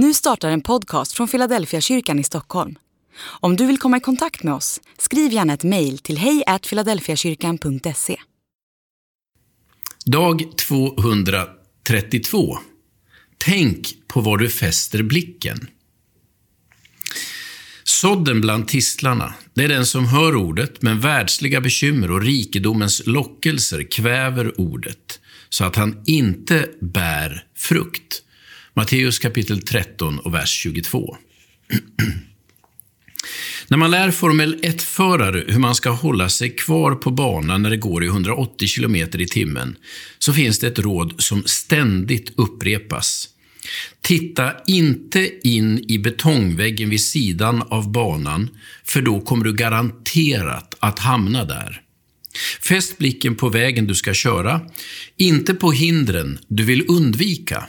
Nu startar en podcast från Philadelphia kyrkan i Stockholm. Om du vill komma i kontakt med oss, skriv gärna ett mejl till hejfiladelfiakyrkan.se. Dag 232. Tänk på var du fäster blicken. Sådden bland tistlarna, det är den som hör ordet, men världsliga bekymmer och rikedomens lockelser kväver ordet, så att han inte bär frukt. Matteus kapitel 13 och vers 22. När man lär Formel 1-förare hur man ska hålla sig kvar på banan när det går i 180 km i timmen, så finns det ett råd som ständigt upprepas. Titta inte in i betongväggen vid sidan av banan, för då kommer du garanterat att hamna där. Fäst blicken på vägen du ska köra, inte på hindren du vill undvika.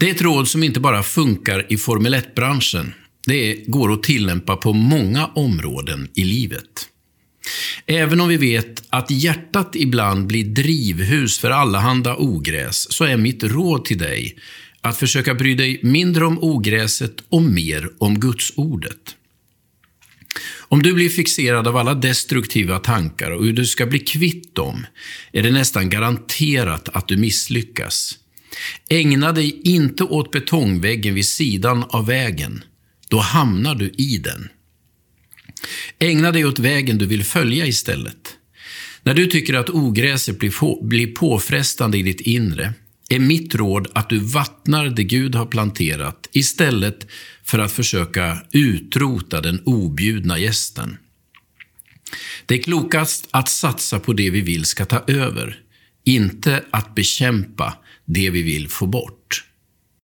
Det är ett råd som inte bara funkar i Formel 1-branschen. Det går att tillämpa på många områden i livet. Även om vi vet att hjärtat ibland blir drivhus för allehanda ogräs, så är mitt råd till dig att försöka bry dig mindre om ogräset och mer om gudsordet. Om du blir fixerad av alla destruktiva tankar och hur du ska bli kvitt dem, är det nästan garanterat att du misslyckas. Ägna dig inte åt betongväggen vid sidan av vägen. Då hamnar du i den. Ägna dig åt vägen du vill följa istället. När du tycker att ogräset blir påfrestande i ditt inre, är mitt råd att du vattnar det Gud har planterat istället för att försöka utrota den objudna gästen. Det är klokast att satsa på det vi vill ska ta över, inte att bekämpa det vi vill få bort.